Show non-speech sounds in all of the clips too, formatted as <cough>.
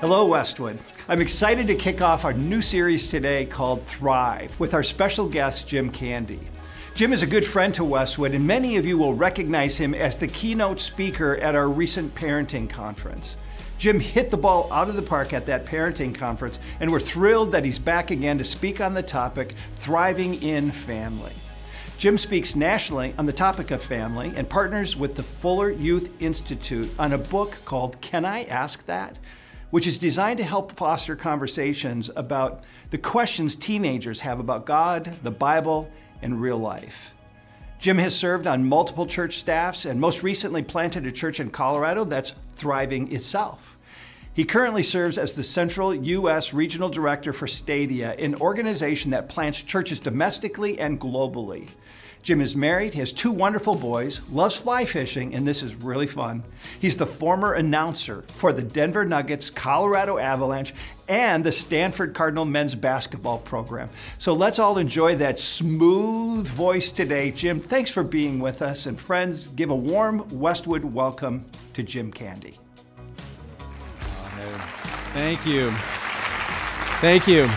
Hello, Westwood. I'm excited to kick off our new series today called Thrive with our special guest, Jim Candy. Jim is a good friend to Westwood, and many of you will recognize him as the keynote speaker at our recent parenting conference. Jim hit the ball out of the park at that parenting conference, and we're thrilled that he's back again to speak on the topic Thriving in Family. Jim speaks nationally on the topic of family and partners with the Fuller Youth Institute on a book called Can I Ask That? Which is designed to help foster conversations about the questions teenagers have about God, the Bible, and real life. Jim has served on multiple church staffs and most recently planted a church in Colorado that's thriving itself. He currently serves as the Central U.S. Regional Director for Stadia, an organization that plants churches domestically and globally. Jim is married, has two wonderful boys, loves fly fishing, and this is really fun. He's the former announcer for the Denver Nuggets, Colorado Avalanche, and the Stanford Cardinal men's basketball program. So let's all enjoy that smooth voice today. Jim, thanks for being with us. And friends, give a warm Westwood welcome to Jim Candy. Thank you. Thank you.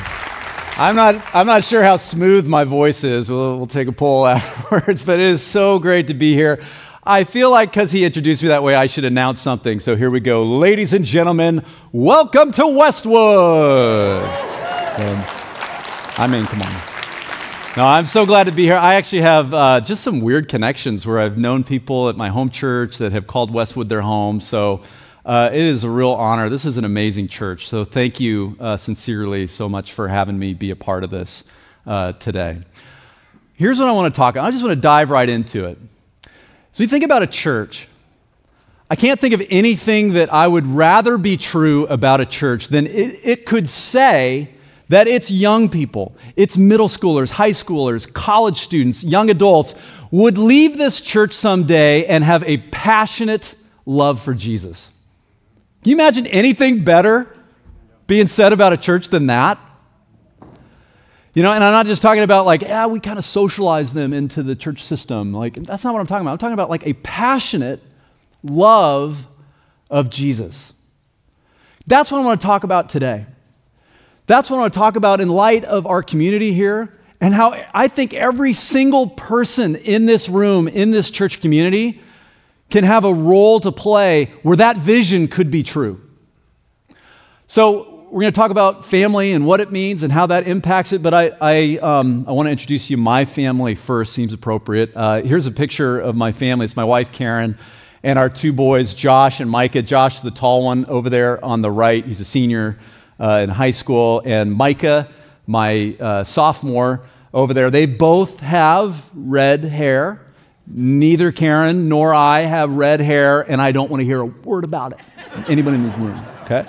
I'm not, I'm not sure how smooth my voice is. We'll, we'll take a poll <laughs> afterwards, but it is so great to be here. I feel like because he introduced me that way, I should announce something. So here we go. Ladies and gentlemen, welcome to Westwood. Um, I mean, come on. No, I'm so glad to be here. I actually have uh, just some weird connections where I've known people at my home church that have called Westwood their home. So uh, it is a real honor. This is an amazing church. So thank you uh, sincerely so much for having me be a part of this uh, today. Here's what I want to talk about. I just want to dive right into it. So you think about a church. I can't think of anything that I would rather be true about a church than it, it could say that its young people, its middle schoolers, high schoolers, college students, young adults would leave this church someday and have a passionate love for Jesus. Can you imagine anything better being said about a church than that? You know, and I'm not just talking about like, yeah, we kind of socialize them into the church system. Like, that's not what I'm talking about. I'm talking about like a passionate love of Jesus. That's what I want to talk about today. That's what I want to talk about in light of our community here and how I think every single person in this room, in this church community, can have a role to play where that vision could be true. So, we're going to talk about family and what it means and how that impacts it, but I, I, um, I want to introduce you my family first, seems appropriate. Uh, here's a picture of my family. It's my wife, Karen, and our two boys, Josh and Micah. Josh the tall one over there on the right. He's a senior uh, in high school. And Micah, my uh, sophomore over there, they both have red hair. Neither Karen nor I have red hair, and I don't want to hear a word about it anyone in this room, okay?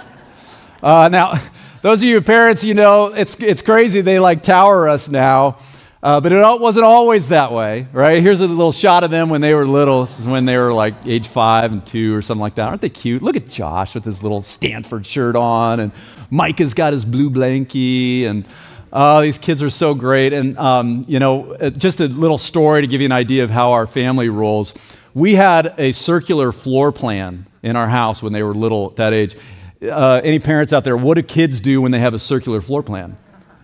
Uh, now, <laughs> those of you parents, you know, it's, it's crazy. They like tower us now, uh, but it wasn't always that way, right? Here's a little shot of them when they were little. This is when they were like age five and two or something like that. Aren't they cute? Look at Josh with his little Stanford shirt on, and Micah's got his blue blankie, and Oh, these kids are so great. And, um, you know, uh, just a little story to give you an idea of how our family rolls. We had a circular floor plan in our house when they were little, that age. Uh, any parents out there, what do kids do when they have a circular floor plan?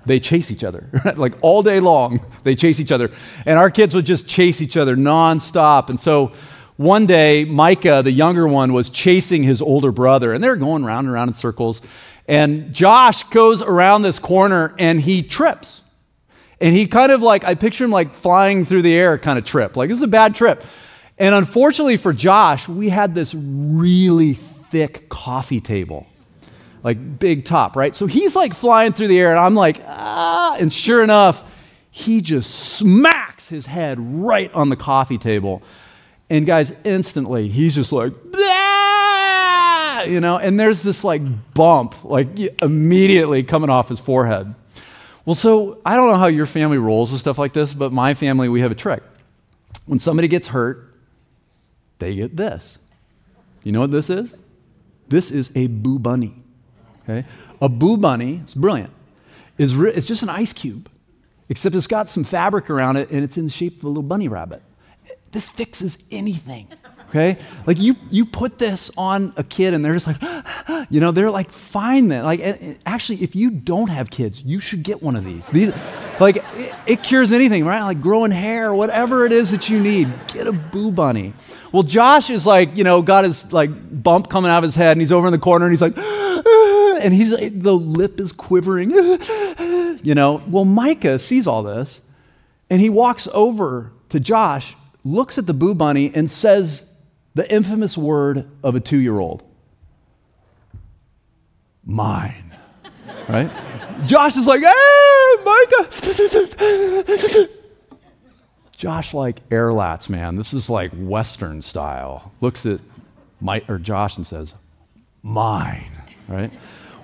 They chase each other, <laughs> like all day long, <laughs> they chase each other. And our kids would just chase each other nonstop. And so one day, Micah, the younger one, was chasing his older brother, and they were going round and round in circles. And Josh goes around this corner and he trips. And he kind of like, I picture him like flying through the air kind of trip. Like, this is a bad trip. And unfortunately for Josh, we had this really thick coffee table, like big top, right? So he's like flying through the air, and I'm like, ah. And sure enough, he just smacks his head right on the coffee table. And guys, instantly, he's just like, you know, and there's this like bump, like immediately coming off his forehead. Well, so I don't know how your family rolls with stuff like this, but my family, we have a trick. When somebody gets hurt, they get this. You know what this is? This is a boo bunny. Okay? A boo bunny, it's brilliant, is re- it's just an ice cube, except it's got some fabric around it and it's in the shape of a little bunny rabbit. This fixes anything. Okay? Like you you put this on a kid and they're just like, <gasps> you know, they're like, fine then. Like actually, if you don't have kids, you should get one of these. These like it, it cures anything, right? Like growing hair, whatever it is that you need, get a boo bunny. Well, Josh is like, you know, got his like bump coming out of his head, and he's over in the corner and he's like, <gasps> and he's the lip is quivering. <laughs> you know, well, Micah sees all this and he walks over to Josh, looks at the boo bunny, and says the infamous word of a two year old mine. Right? Josh is like, hey, Micah. Josh like air lats, man. This is like Western style. Looks at Mike or Josh and says, mine. Right?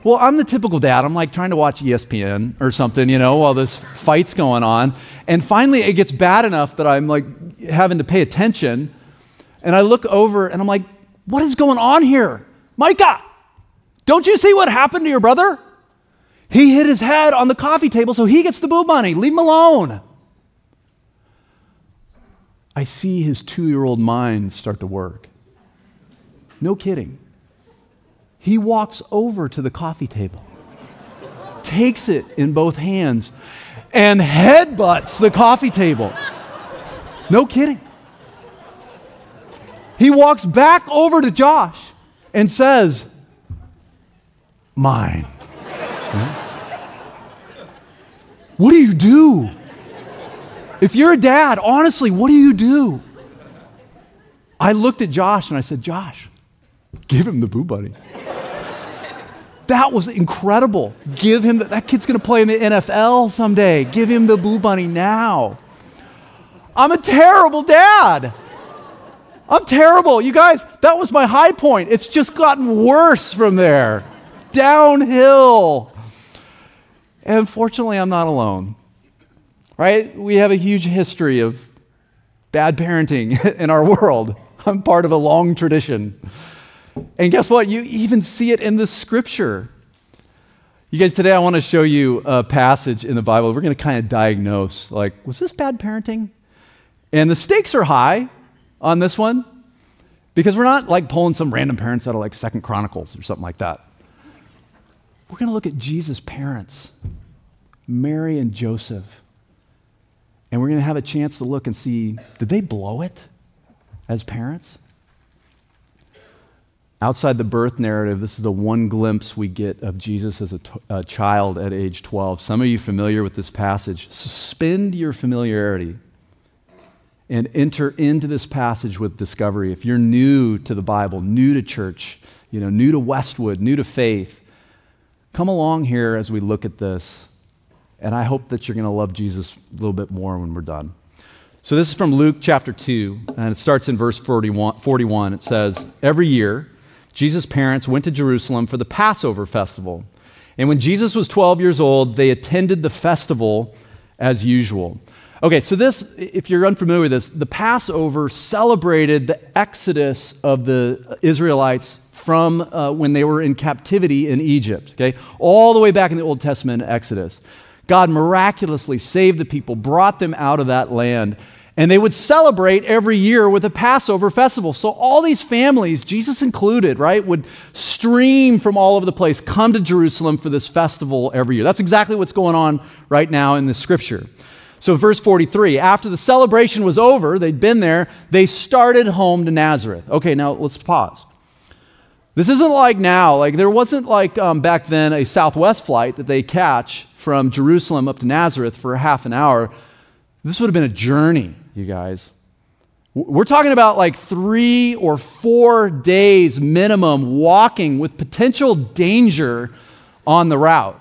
Well, I'm the typical dad. I'm like trying to watch ESPN or something, you know, while this fight's going on. And finally, it gets bad enough that I'm like having to pay attention. And I look over and I'm like, what is going on here? Micah, don't you see what happened to your brother? He hit his head on the coffee table, so he gets the boo bunny. Leave him alone. I see his two year old mind start to work. No kidding. He walks over to the coffee table, takes it in both hands, and headbutts the coffee table. No kidding. He walks back over to Josh and says, Mine. What do you do? If you're a dad, honestly, what do you do? I looked at Josh and I said, Josh, give him the boo bunny. That was incredible. Give him the, that kid's going to play in the NFL someday. Give him the boo bunny now. I'm a terrible dad. I'm terrible. You guys, that was my high point. It's just gotten worse from there. Downhill. And fortunately, I'm not alone. Right? We have a huge history of bad parenting <laughs> in our world. I'm part of a long tradition. And guess what? You even see it in the scripture. You guys, today I want to show you a passage in the Bible. We're going to kind of diagnose like, was this bad parenting? And the stakes are high on this one because we're not like pulling some random parents out of like Second Chronicles or something like that. We're going to look at Jesus' parents, Mary and Joseph. And we're going to have a chance to look and see did they blow it as parents? Outside the birth narrative, this is the one glimpse we get of Jesus as a, t- a child at age 12. Some of you familiar with this passage. Suspend your familiarity and enter into this passage with discovery. If you're new to the Bible, new to church, you know, new to Westwood, new to faith, come along here as we look at this. And I hope that you're going to love Jesus a little bit more when we're done. So this is from Luke chapter 2, and it starts in verse 41. 41. It says, Every year, Jesus' parents went to Jerusalem for the Passover festival. And when Jesus was 12 years old, they attended the festival as usual. Okay, so this, if you're unfamiliar with this, the Passover celebrated the exodus of the Israelites from uh, when they were in captivity in Egypt, okay? All the way back in the Old Testament, Exodus. God miraculously saved the people, brought them out of that land. And they would celebrate every year with a Passover festival. So all these families, Jesus included, right, would stream from all over the place, come to Jerusalem for this festival every year. That's exactly what's going on right now in the scripture. So, verse 43 after the celebration was over, they'd been there, they started home to Nazareth. Okay, now let's pause. This isn't like now, like there wasn't like um, back then a Southwest flight that they catch from Jerusalem up to Nazareth for half an hour. This would have been a journey you guys. We're talking about like three or four days minimum walking with potential danger on the route.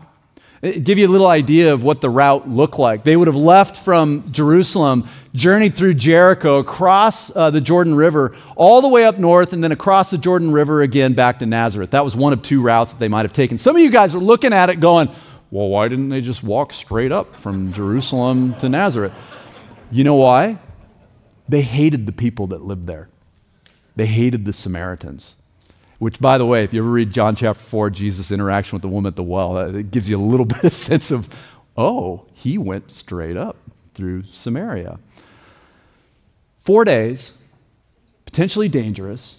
Give you a little idea of what the route looked like. They would have left from Jerusalem, journeyed through Jericho, across uh, the Jordan River, all the way up north, and then across the Jordan River again back to Nazareth. That was one of two routes that they might have taken. Some of you guys are looking at it going, well, why didn't they just walk straight up from Jerusalem to Nazareth? You know why? They hated the people that lived there. They hated the Samaritans. Which, by the way, if you ever read John chapter 4, Jesus' interaction with the woman at the well, it gives you a little <laughs> bit of sense of, oh, he went straight up through Samaria. Four days, potentially dangerous.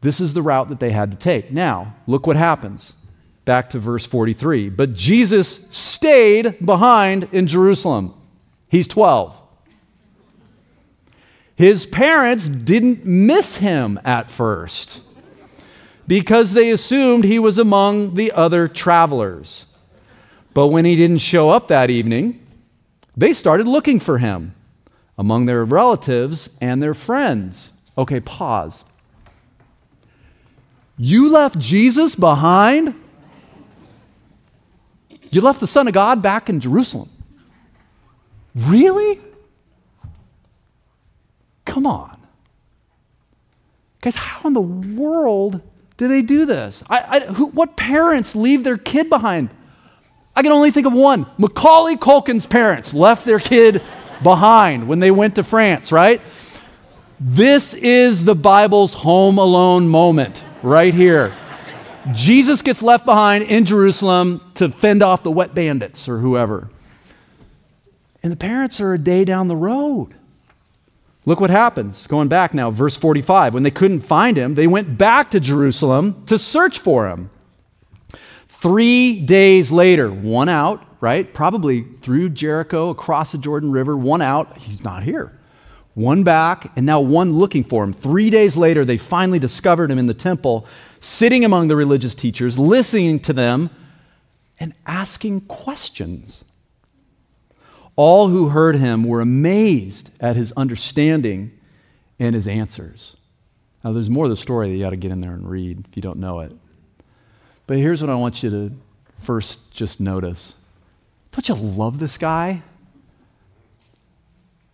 This is the route that they had to take. Now, look what happens. Back to verse 43. But Jesus stayed behind in Jerusalem. He's 12. His parents didn't miss him at first because they assumed he was among the other travelers. But when he didn't show up that evening, they started looking for him among their relatives and their friends. Okay, pause. You left Jesus behind? You left the Son of God back in Jerusalem? Really? Come on. Guys, how in the world do they do this? I, I, who, what parents leave their kid behind? I can only think of one. Macaulay Culkin's parents left their kid behind when they went to France, right? This is the Bible's home alone moment right here. Jesus gets left behind in Jerusalem to fend off the wet bandits or whoever. And the parents are a day down the road. Look what happens. Going back now, verse 45. When they couldn't find him, they went back to Jerusalem to search for him. Three days later, one out, right? Probably through Jericho, across the Jordan River, one out. He's not here. One back, and now one looking for him. Three days later, they finally discovered him in the temple, sitting among the religious teachers, listening to them, and asking questions. All who heard him were amazed at his understanding and his answers. Now, there's more of the story that you got to get in there and read if you don't know it. But here's what I want you to first just notice. Don't you love this guy?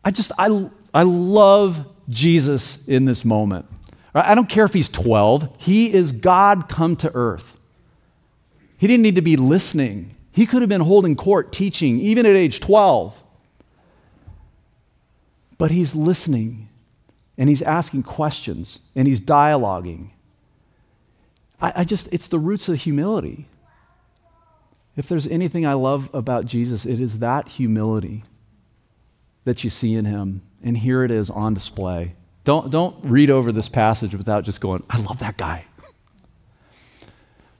I just, I, I love Jesus in this moment. I don't care if he's 12, he is God come to earth. He didn't need to be listening, he could have been holding court, teaching, even at age 12. But he's listening and he's asking questions and he's dialoguing. I, I, just, it's the roots of humility. If there's anything I love about Jesus, it is that humility that you see in him. And here it is on display. Don't, don't read over this passage without just going, I love that guy.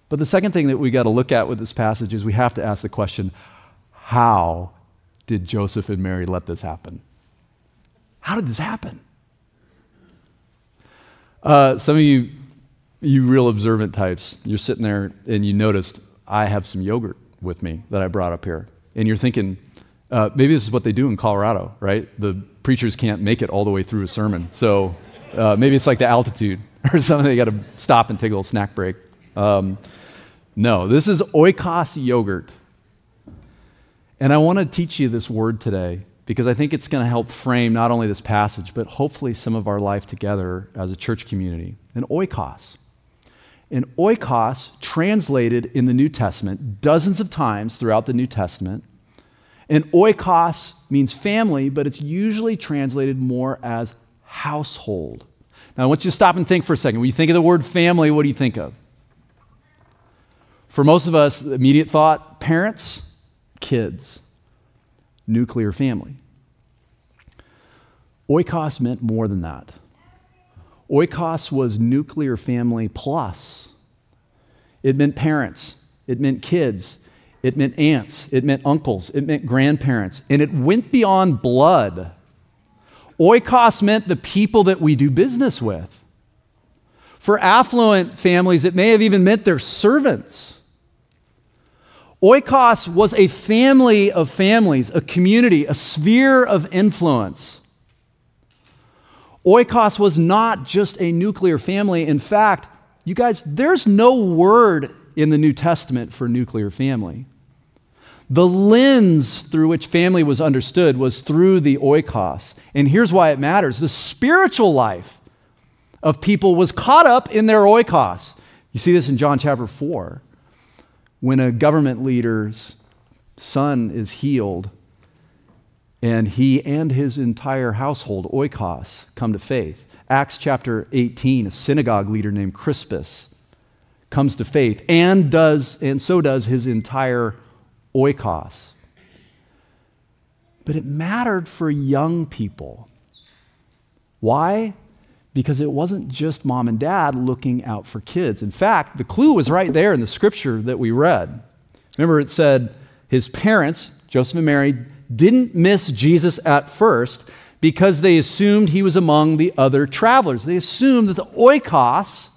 But the second thing that we got to look at with this passage is we have to ask the question how did Joseph and Mary let this happen? How did this happen? Uh, some of you, you real observant types, you're sitting there and you noticed I have some yogurt with me that I brought up here. And you're thinking, uh, maybe this is what they do in Colorado, right? The preachers can't make it all the way through a sermon. So uh, maybe it's like the altitude <laughs> or something. They got to stop and take a little snack break. Um, no, this is oikos yogurt. And I want to teach you this word today because I think it's going to help frame not only this passage, but hopefully some of our life together as a church community. An oikos. An oikos, translated in the New Testament dozens of times throughout the New Testament. An oikos means family, but it's usually translated more as household. Now, I want you to stop and think for a second. When you think of the word family, what do you think of? For most of us, the immediate thought parents, kids, nuclear family. Oikos meant more than that. Oikos was nuclear family plus. It meant parents, it meant kids, it meant aunts, it meant uncles, it meant grandparents, and it went beyond blood. Oikos meant the people that we do business with. For affluent families, it may have even meant their servants. Oikos was a family of families, a community, a sphere of influence. Oikos was not just a nuclear family. In fact, you guys, there's no word in the New Testament for nuclear family. The lens through which family was understood was through the oikos. And here's why it matters the spiritual life of people was caught up in their oikos. You see this in John chapter 4 when a government leader's son is healed and he and his entire household, oikos, come to faith. Acts chapter 18, a synagogue leader named Crispus comes to faith and does and so does his entire oikos. But it mattered for young people. Why? Because it wasn't just mom and dad looking out for kids. In fact, the clue was right there in the scripture that we read. Remember, it said his parents, Joseph and Mary, didn't miss Jesus at first because they assumed he was among the other travelers. They assumed that the oikos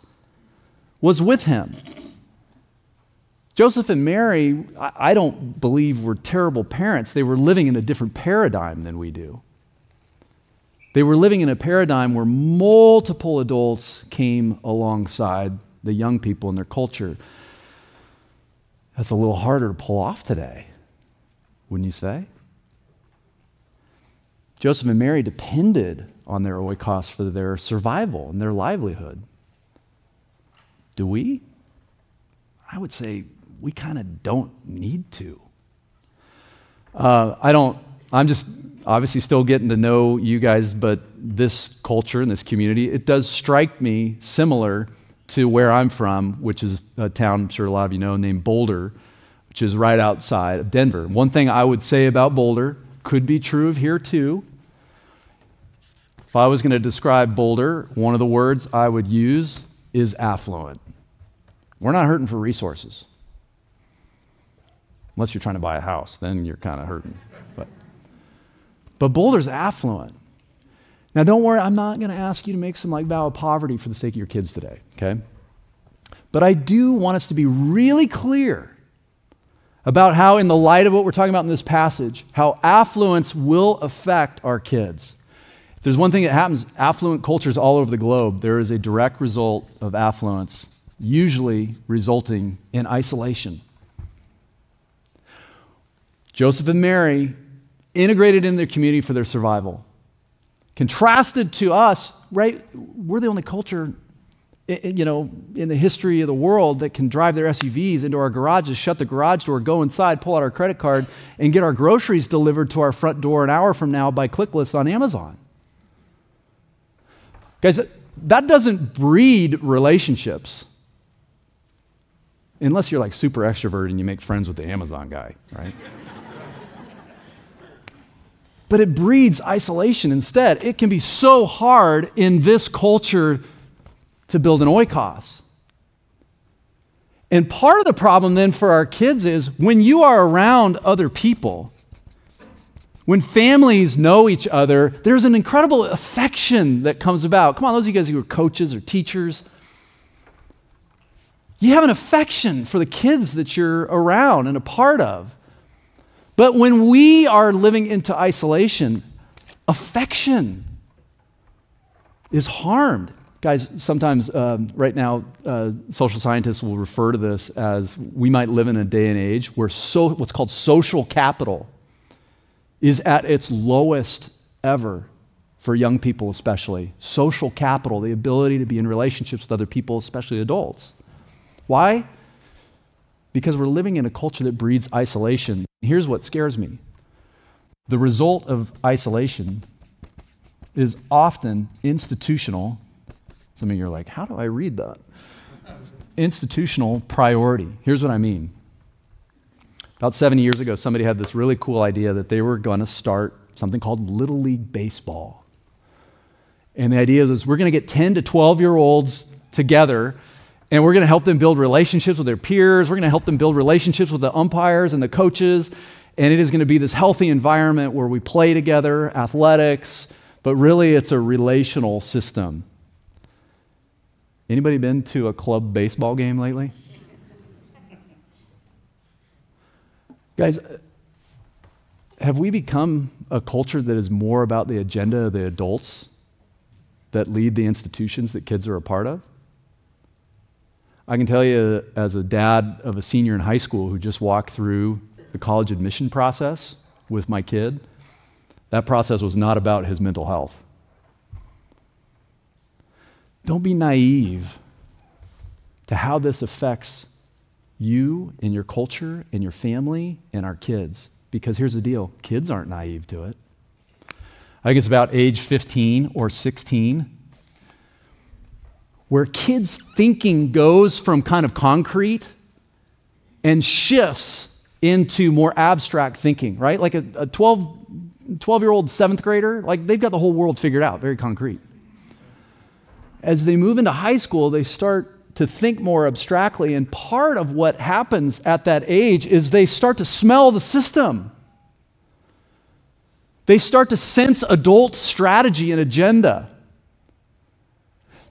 was with him. Joseph and Mary, I don't believe were terrible parents. They were living in a different paradigm than we do. They were living in a paradigm where multiple adults came alongside the young people in their culture. That's a little harder to pull off today, wouldn't you say? Joseph and Mary depended on their oikos for their survival and their livelihood. Do we? I would say we kind of don't need to. Uh, I don't, I'm just obviously still getting to know you guys, but this culture and this community, it does strike me similar to where I'm from, which is a town I'm sure a lot of you know named Boulder, which is right outside of Denver. One thing I would say about Boulder could be true of here too. If I was going to describe Boulder, one of the words I would use is affluent. We're not hurting for resources. Unless you're trying to buy a house, then you're kind of hurting. But, Boulder's affluent. Now, don't worry, I'm not going to ask you to make some like vow of poverty for the sake of your kids today, okay? But I do want us to be really clear about how, in the light of what we're talking about in this passage, how affluence will affect our kids. If there's one thing that happens, affluent cultures all over the globe, there is a direct result of affluence, usually resulting in isolation. Joseph and Mary integrated in their community for their survival. Contrasted to us, right? We're the only culture, you know, in the history of the world that can drive their SUVs into our garages, shut the garage door, go inside, pull out our credit card, and get our groceries delivered to our front door an hour from now by ClickList on Amazon. Guys, that doesn't breed relationships. Unless you're like super extrovert and you make friends with the Amazon guy, right? <laughs> but it breeds isolation instead. It can be so hard in this culture to build an oikos. And part of the problem then for our kids is when you are around other people, when families know each other, there's an incredible affection that comes about. Come on, those of you guys who are coaches or teachers, you have an affection for the kids that you're around and a part of. But when we are living into isolation, affection is harmed. Guys, sometimes um, right now, uh, social scientists will refer to this as we might live in a day and age where so, what's called social capital is at its lowest ever for young people, especially. Social capital, the ability to be in relationships with other people, especially adults. Why? Because we're living in a culture that breeds isolation. Here's what scares me the result of isolation is often institutional. Some of you are like, how do I read that? institutional priority. Here's what I mean. About 70 years ago, somebody had this really cool idea that they were going to start something called Little League Baseball. And the idea was we're going to get 10 to 12 year olds together and we're going to help them build relationships with their peers. We're going to help them build relationships with the umpires and the coaches. And it is going to be this healthy environment where we play together, athletics, but really it's a relational system. Anybody been to a club baseball game lately? Guys, have we become a culture that is more about the agenda of the adults that lead the institutions that kids are a part of? I can tell you, as a dad of a senior in high school who just walked through the college admission process with my kid, that process was not about his mental health. Don't be naive to how this affects you and your culture and your family and our kids. Because here's the deal kids aren't naive to it. I think it's about age 15 or 16 where kids' thinking goes from kind of concrete and shifts into more abstract thinking, right? Like a, a 12, 12 year old seventh grader, like they've got the whole world figured out, very concrete. as they move into high school, they start to think more abstractly. And part of what happens at that age is they start to smell the system. They start to sense adult strategy and agenda.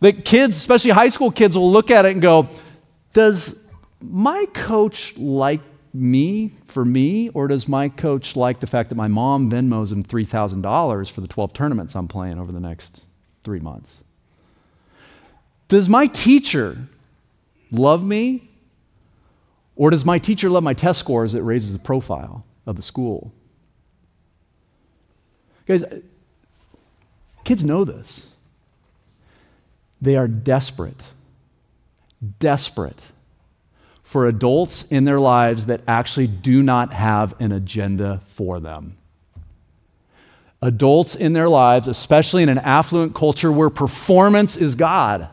That kids, especially high school kids, will look at it and go, Does my coach like me for me, or does my coach like the fact that my mom Venmos him $3,000 for the 12 tournaments I'm playing over the next three months? Does my teacher love me, or does my teacher love my test scores that raises the profile of the school? Guys, kids know this. They are desperate, desperate for adults in their lives that actually do not have an agenda for them. Adults in their lives, especially in an affluent culture where performance is God,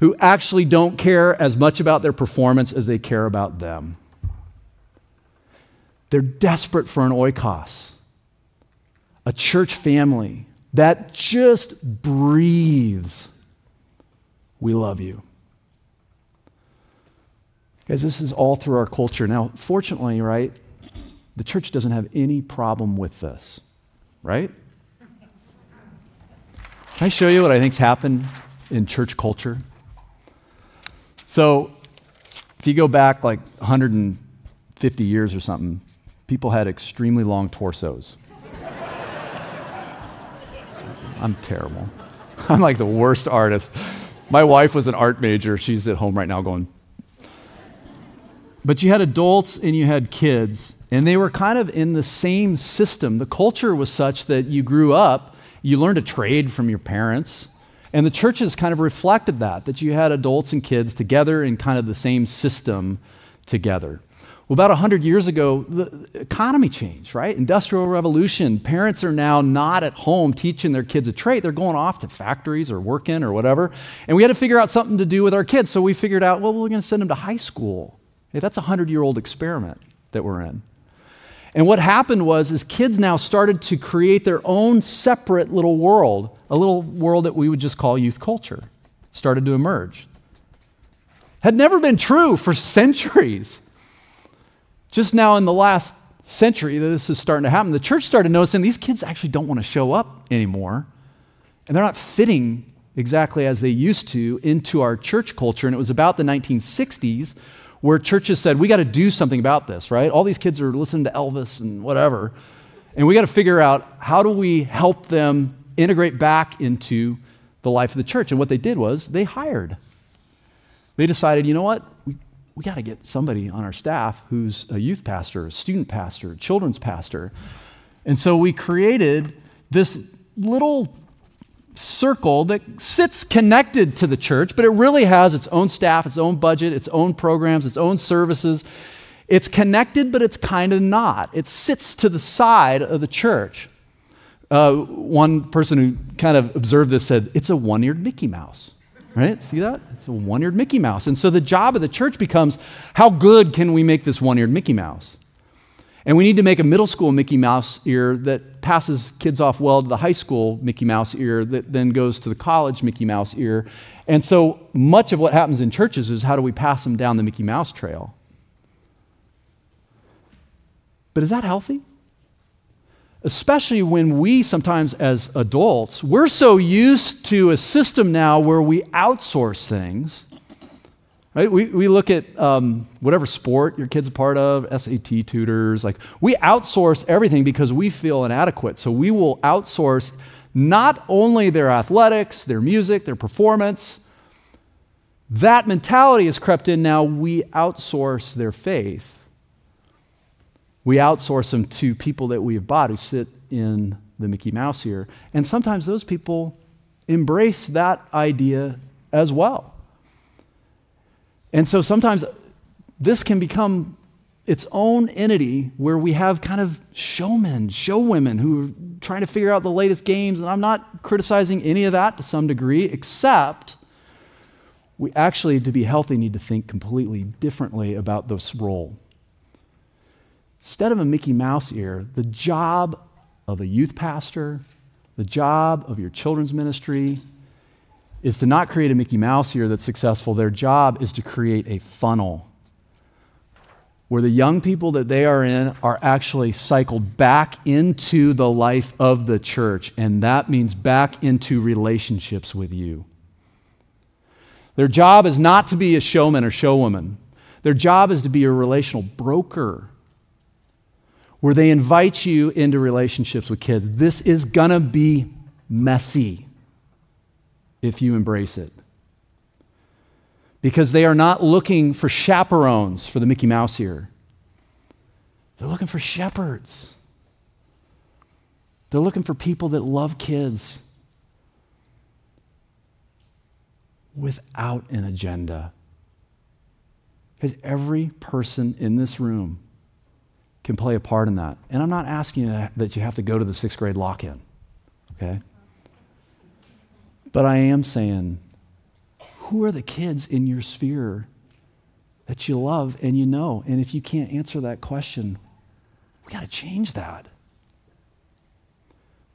who actually don't care as much about their performance as they care about them. They're desperate for an oikos, a church family that just breathes, We love you. Guys, this is all through our culture. Now, fortunately, right, the church doesn't have any problem with this, right? Can I show you what I think's happened in church culture? So, if you go back like 150 years or something, people had extremely long torsos. I'm terrible. <laughs> I'm like the worst artist. My wife was an art major. She's at home right now going. But you had adults and you had kids, and they were kind of in the same system. The culture was such that you grew up, you learned a trade from your parents, and the churches kind of reflected that, that you had adults and kids together in kind of the same system together. Well, about 100 years ago, the economy changed, right? Industrial revolution. Parents are now not at home teaching their kids a trade. They're going off to factories or working or whatever. And we had to figure out something to do with our kids. So we figured out, well, we're going to send them to high school. Hey, that's a 100 year old experiment that we're in. And what happened was is kids now started to create their own separate little world, a little world that we would just call youth culture. Started to emerge. Had never been true for <laughs> centuries. Just now in the last century that this is starting to happen, the church started noticing these kids actually don't want to show up anymore. And they're not fitting exactly as they used to into our church culture. And it was about the 1960s where churches said, we got to do something about this, right? All these kids are listening to Elvis and whatever. And we got to figure out how do we help them integrate back into the life of the church. And what they did was they hired. They decided, you know what? We got to get somebody on our staff who's a youth pastor, a student pastor, children's pastor. And so we created this little circle that sits connected to the church, but it really has its own staff, its own budget, its own programs, its own services. It's connected, but it's kind of not. It sits to the side of the church. Uh, one person who kind of observed this said, It's a one eared Mickey Mouse. Right? See that? It's a one eared Mickey Mouse. And so the job of the church becomes how good can we make this one eared Mickey Mouse? And we need to make a middle school Mickey Mouse ear that passes kids off well to the high school Mickey Mouse ear that then goes to the college Mickey Mouse ear. And so much of what happens in churches is how do we pass them down the Mickey Mouse trail? But is that healthy? Especially when we sometimes as adults, we're so used to a system now where we outsource things. Right? We, we look at um, whatever sport your kid's a part of, SAT tutors, like we outsource everything because we feel inadequate. So we will outsource not only their athletics, their music, their performance. That mentality has crept in now. We outsource their faith we outsource them to people that we have bought who sit in the Mickey Mouse here. And sometimes those people embrace that idea as well. And so sometimes this can become its own entity where we have kind of showmen, showwomen who are trying to figure out the latest games. And I'm not criticizing any of that to some degree, except we actually, to be healthy, need to think completely differently about this role. Instead of a Mickey Mouse ear, the job of a youth pastor, the job of your children's ministry, is to not create a Mickey Mouse ear that's successful. Their job is to create a funnel where the young people that they are in are actually cycled back into the life of the church, and that means back into relationships with you. Their job is not to be a showman or showwoman. Their job is to be a relational broker where they invite you into relationships with kids. This is going to be messy if you embrace it. Because they are not looking for chaperones for the Mickey Mouse here. They're looking for shepherds. They're looking for people that love kids without an agenda. Because every person in this room can play a part in that. And I'm not asking that you have to go to the sixth grade lock in, okay? But I am saying, who are the kids in your sphere that you love and you know? And if you can't answer that question, we got to change that.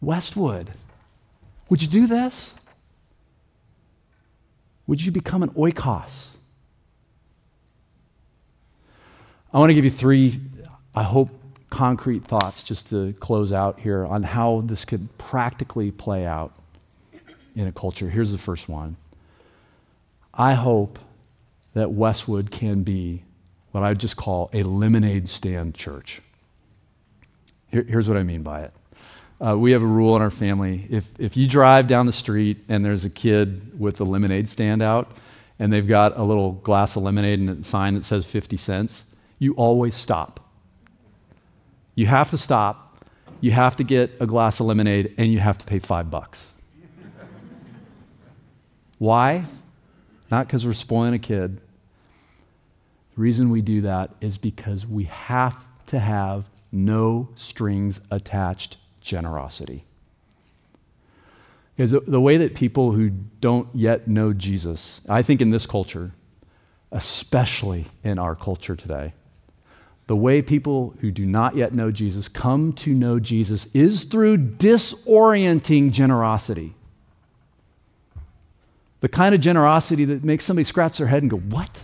Westwood, would you do this? Would you become an oikos? I want to give you three, I hope, concrete thoughts just to close out here on how this could practically play out in a culture. Here's the first one I hope that Westwood can be what I would just call a lemonade stand church. Here, here's what I mean by it. Uh, we have a rule in our family. If, if you drive down the street and there's a kid with a lemonade stand out and they've got a little glass of lemonade and a sign that says 50 cents, you always stop. You have to stop, you have to get a glass of lemonade, and you have to pay five bucks. Why? Not because we're spoiling a kid. The reason we do that is because we have to have no strings attached generosity. Because the way that people who don't yet know Jesus, I think in this culture, especially in our culture today, the way people who do not yet know Jesus come to know Jesus is through disorienting generosity. The kind of generosity that makes somebody scratch their head and go, What?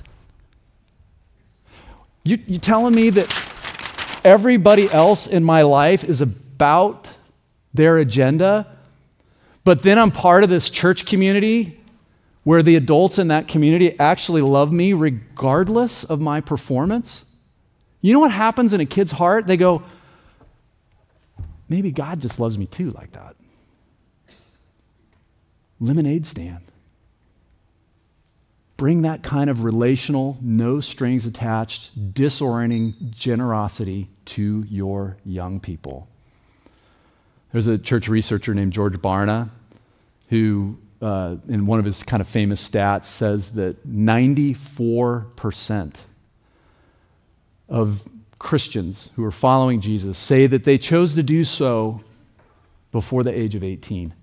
You, you telling me that everybody else in my life is about their agenda, but then I'm part of this church community where the adults in that community actually love me regardless of my performance? You know what happens in a kid's heart? They go, maybe God just loves me too, like that. Lemonade stand. Bring that kind of relational, no strings attached, disorienting generosity to your young people. There's a church researcher named George Barna who, uh, in one of his kind of famous stats, says that 94% of Christians who are following Jesus say that they chose to do so before the age of 18.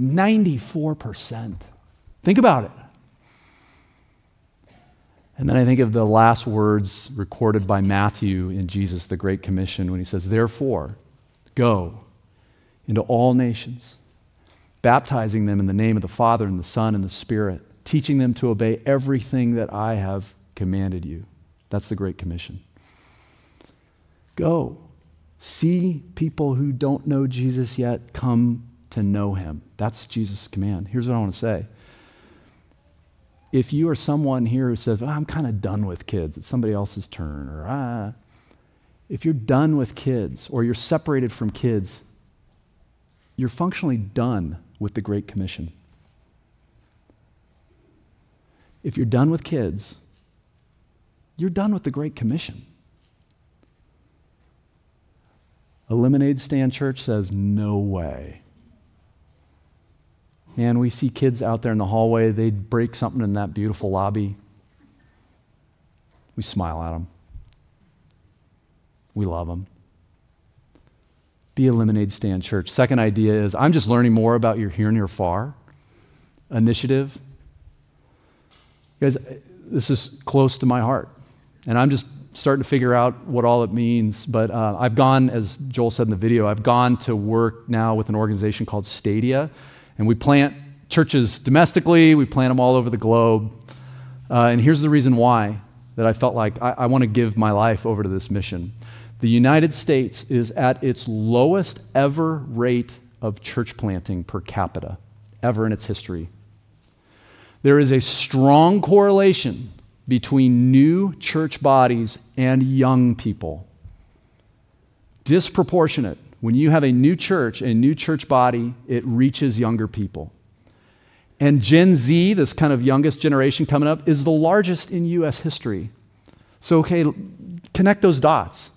94%. Think about it. And then I think of the last words recorded by Matthew in Jesus, the Great Commission, when he says, Therefore, go into all nations, baptizing them in the name of the Father and the Son and the Spirit, teaching them to obey everything that I have commanded you. That's the Great Commission. Go. See people who don't know Jesus yet come to know him. That's Jesus' command. Here's what I want to say if you are someone here who says, oh, I'm kind of done with kids, it's somebody else's turn, or ah, if you're done with kids or you're separated from kids, you're functionally done with the Great Commission. If you're done with kids, you're done with the Great Commission. A lemonade stand church says, No way. Man, we see kids out there in the hallway, they break something in that beautiful lobby. We smile at them. We love them. Be a lemonade stand church. Second idea is I'm just learning more about your here, and near, far initiative. Guys, this is close to my heart. And I'm just starting to figure out what all it means. But uh, I've gone, as Joel said in the video, I've gone to work now with an organization called Stadia. And we plant churches domestically, we plant them all over the globe. Uh, and here's the reason why that I felt like I, I want to give my life over to this mission. The United States is at its lowest ever rate of church planting per capita, ever in its history. There is a strong correlation between new church bodies and young people. Disproportionate. When you have a new church, a new church body, it reaches younger people. And Gen Z, this kind of youngest generation coming up, is the largest in US history. So, okay, connect those dots.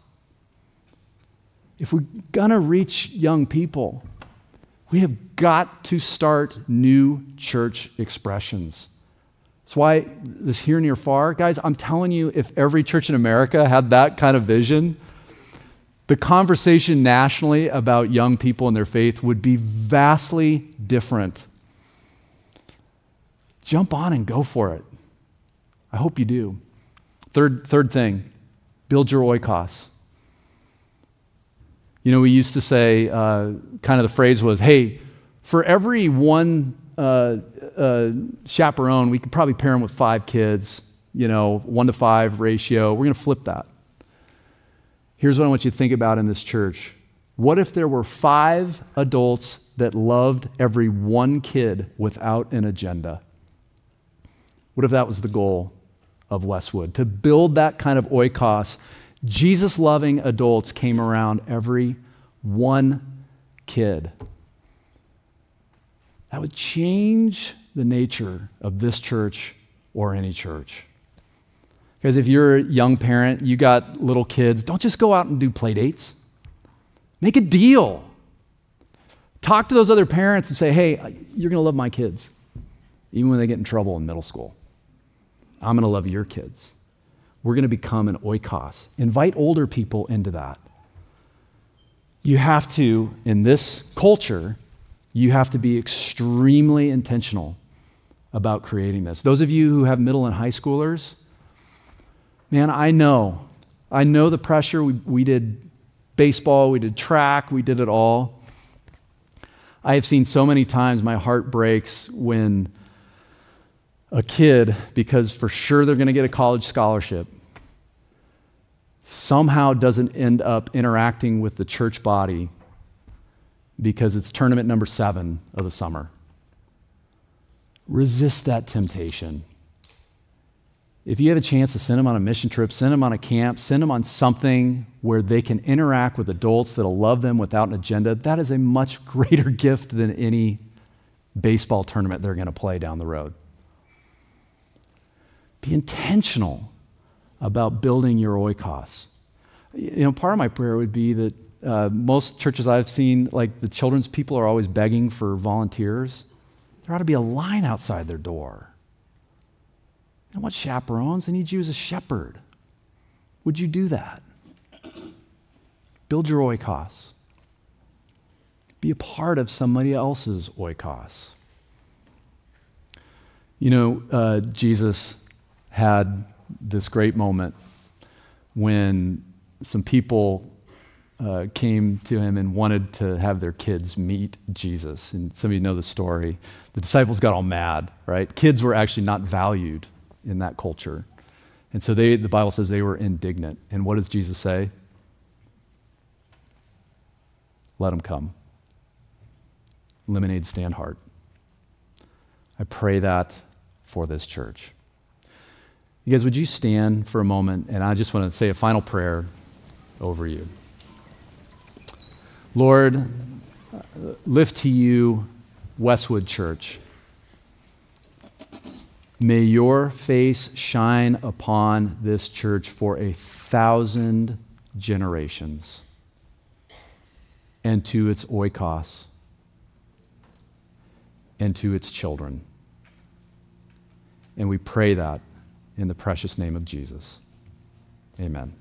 If we're gonna reach young people, we have got to start new church expressions. That's why this here near far, guys, I'm telling you, if every church in America had that kind of vision, the conversation nationally about young people and their faith would be vastly different jump on and go for it. I hope you do. Third, third thing, build your oikos. You know, we used to say, uh, kind of the phrase was, hey, for every one uh, chaperone, we could probably pair them with five kids, you know, one to five ratio. We're going to flip that. Here's what I want you to think about in this church. What if there were five adults that loved every one kid without an agenda? What if that was the goal of Westwood? To build that kind of oikos, Jesus loving adults came around every one kid. That would change the nature of this church or any church. Because if you're a young parent, you got little kids, don't just go out and do play dates. Make a deal. Talk to those other parents and say, hey, you're going to love my kids, even when they get in trouble in middle school. I'm going to love your kids. We're going to become an oikos. Invite older people into that. You have to, in this culture, you have to be extremely intentional about creating this. Those of you who have middle and high schoolers, man, I know. I know the pressure. We, we did baseball, we did track, we did it all. I have seen so many times my heart breaks when a kid, because for sure they're going to get a college scholarship, somehow doesn't end up interacting with the church body because it's tournament number seven of the summer. Resist that temptation. If you have a chance to send them on a mission trip, send them on a camp, send them on something where they can interact with adults that'll love them without an agenda, that is a much <laughs> greater gift than any baseball tournament they're going to play down the road. Be intentional about building your oikos. You know, part of my prayer would be that uh, most churches I've seen, like the children's people are always begging for volunteers. There ought to be a line outside their door. Don't want chaperones, they need you as a shepherd. Would you do that? Build your oikos. Be a part of somebody else's oikos. You know, uh, Jesus had this great moment when some people uh, came to him and wanted to have their kids meet Jesus. And some of you know the story. The disciples got all mad, right? Kids were actually not valued in that culture. And so they, the Bible says they were indignant. And what does Jesus say? Let them come. Lemonade stand hard. I pray that for this church. You guys, would you stand for a moment? And I just want to say a final prayer over you. Lord, lift to you Westwood Church. May your face shine upon this church for a thousand generations and to its oikos and to its children. And we pray that in the precious name of Jesus. Amen.